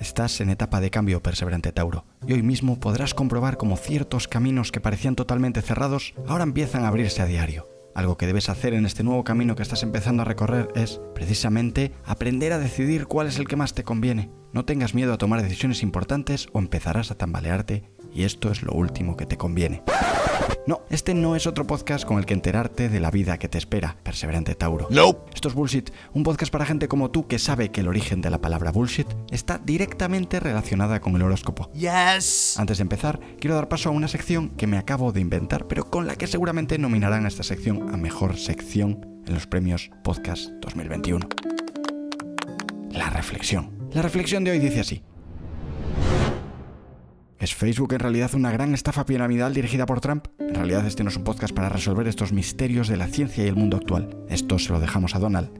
Estás en etapa de cambio, perseverante Tauro, y hoy mismo podrás comprobar cómo ciertos caminos que parecían totalmente cerrados ahora empiezan a abrirse a diario. Algo que debes hacer en este nuevo camino que estás empezando a recorrer es, precisamente, aprender a decidir cuál es el que más te conviene. No tengas miedo a tomar decisiones importantes o empezarás a tambalearte y esto es lo último que te conviene. No, este no es otro podcast con el que enterarte de la vida que te espera, perseverante Tauro. No. Esto es Bullshit, un podcast para gente como tú que sabe que el origen de la palabra bullshit está directamente relacionada con el horóscopo. Yes. Antes de empezar, quiero dar paso a una sección que me acabo de inventar, pero con la que seguramente nominarán a esta sección a mejor sección en los premios Podcast 2021. La reflexión. La reflexión de hoy dice así. ¿Es Facebook en realidad una gran estafa piramidal dirigida por Trump? En realidad este no es un podcast para resolver estos misterios de la ciencia y el mundo actual. Esto se lo dejamos a Donald.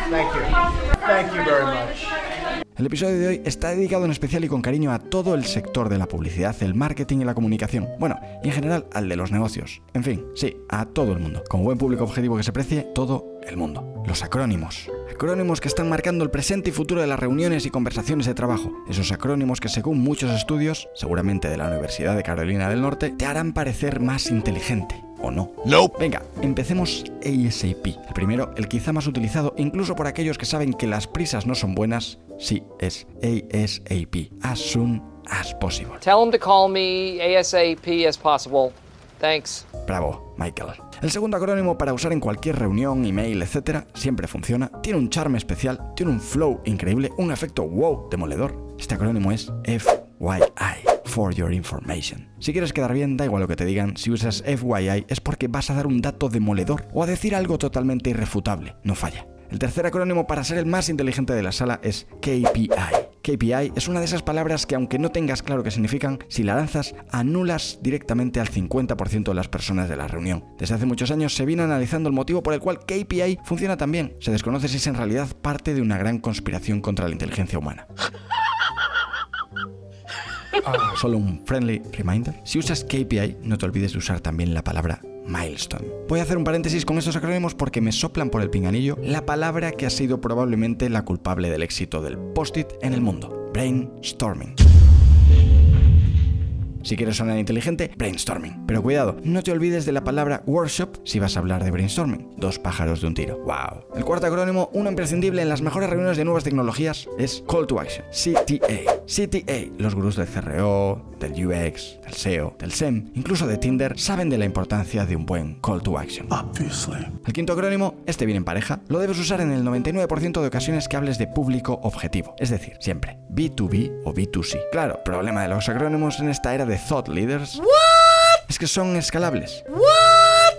El episodio de hoy está dedicado en especial y con cariño a todo el sector de la publicidad, el marketing y la comunicación. Bueno, y en general al de los negocios. En fin, sí, a todo el mundo. Como buen público objetivo que se precie, todo el mundo. Los acrónimos. Acrónimos que están marcando el presente y futuro de las reuniones y conversaciones de trabajo. Esos acrónimos que según muchos estudios, seguramente de la Universidad de Carolina del Norte, te harán parecer más inteligente. ¿O no? Nope. Venga, empecemos ASAP. El primero, el quizá más utilizado, incluso por aquellos que saben que las prisas no son buenas, sí, es ASAP. As soon as possible. Tell him to call me ASAP as possible. Thanks. Bravo, Michael. El segundo acrónimo para usar en cualquier reunión, email, etc., siempre funciona, tiene un charme especial, tiene un flow increíble, un efecto wow demoledor. Este acrónimo es FYI. For your information. Si quieres quedar bien, da igual lo que te digan, si usas FYI es porque vas a dar un dato demoledor o a decir algo totalmente irrefutable, no falla. El tercer acrónimo para ser el más inteligente de la sala es KPI. KPI es una de esas palabras que aunque no tengas claro qué significan, si la lanzas anulas directamente al 50% de las personas de la reunión. Desde hace muchos años se viene analizando el motivo por el cual KPI funciona tan bien. Se desconoce si es en realidad parte de una gran conspiración contra la inteligencia humana. Solo un friendly reminder. Si usas KPI, no te olvides de usar también la palabra milestone. Voy a hacer un paréntesis con estos acrónimos porque me soplan por el pinganillo la palabra que ha sido probablemente la culpable del éxito del post-it en el mundo. Brainstorming. Si quieres sonar inteligente, brainstorming. Pero cuidado, no te olvides de la palabra workshop si vas a hablar de brainstorming. Dos pájaros de un tiro. ¡Wow! El cuarto acrónimo, uno imprescindible en las mejores reuniones de nuevas tecnologías, es Call to Action. CTA. CTA. Los gurús del CRO, del UX, del SEO, del SEM, incluso de Tinder, saben de la importancia de un buen Call to Action. Obviously. El quinto acrónimo, este viene en pareja, lo debes usar en el 99% de ocasiones que hables de público objetivo, es decir, siempre B2B o B2C. Claro, problema de los acrónimos en esta era de thought leaders es que son escalables.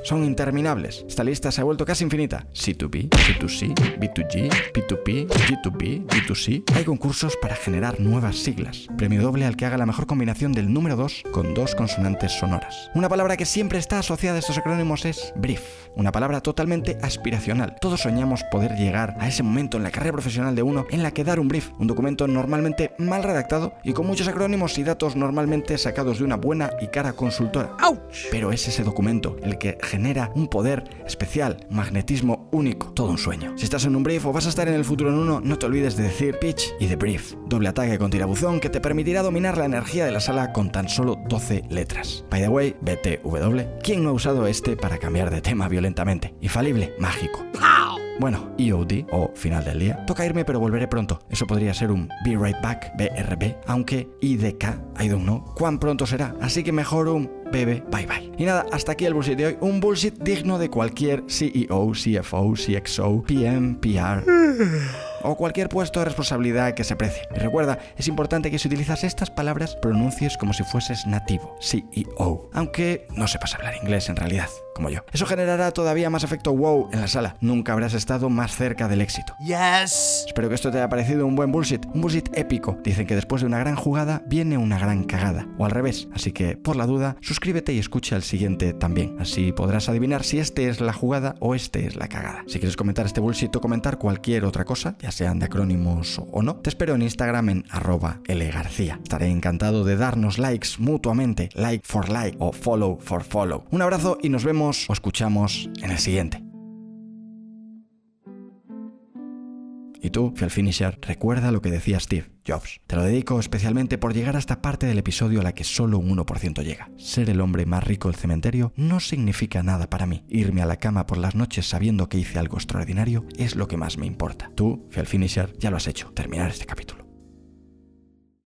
Son interminables. Esta lista se ha vuelto casi infinita. C2B, C2C, B2G, P2P, G2B, G2C. Hay concursos para generar nuevas siglas. Premio doble al que haga la mejor combinación del número 2 con dos consonantes sonoras. Una palabra que siempre está asociada a estos acrónimos es brief. Una palabra totalmente aspiracional. Todos soñamos poder llegar a ese momento en la carrera profesional de uno en la que dar un brief, un documento normalmente mal redactado y con muchos acrónimos y datos normalmente sacados de una buena y cara consultora. Pero es ese documento el que genera un poder especial, magnetismo único, todo un sueño. Si estás en un brief o vas a estar en el futuro en uno, no te olvides de decir pitch y debrief. Doble ataque con tirabuzón que te permitirá dominar la energía de la sala con tan solo 12 letras. By the way, BTW, ¿quién no ha usado este para cambiar de tema violentamente? Infalible, mágico. Bueno, EOD o final del día. Toca irme, pero volveré pronto. Eso podría ser un Be Right Back, BRB, aunque IDK, I don't know, cuán pronto será. Así que mejor un BB, bye bye. Y nada, hasta aquí el bullshit de hoy. Un bullshit digno de cualquier CEO, CFO, CXO, PM, PR o cualquier puesto de responsabilidad que se precie. Y recuerda, es importante que si utilizas estas palabras pronuncies como si fueses nativo, CEO, aunque no sepas hablar inglés en realidad, como yo. Eso generará todavía más efecto wow en la sala. Nunca habrás estado más cerca del éxito. Yes. Espero que esto te haya parecido un buen bullshit, un bullshit épico. Dicen que después de una gran jugada viene una gran cagada, o al revés. Así que, por la duda, suscríbete y escucha el siguiente también. Así podrás adivinar si este es la jugada o este es la cagada. Si quieres comentar este bullshit o comentar cualquier otra cosa, ya sean de acrónimos o no, te espero en Instagram en arroba lgarcía. Estaré encantado de darnos likes mutuamente, like for like o follow for follow. Un abrazo y nos o escuchamos en el siguiente. Y tú, fiel finisher, recuerda lo que decía Steve Jobs. Te lo dedico especialmente por llegar a esta parte del episodio a la que solo un 1% llega. Ser el hombre más rico del cementerio no significa nada para mí. Irme a la cama por las noches sabiendo que hice algo extraordinario es lo que más me importa. Tú, fiel finisher, ya lo has hecho. Terminar este capítulo.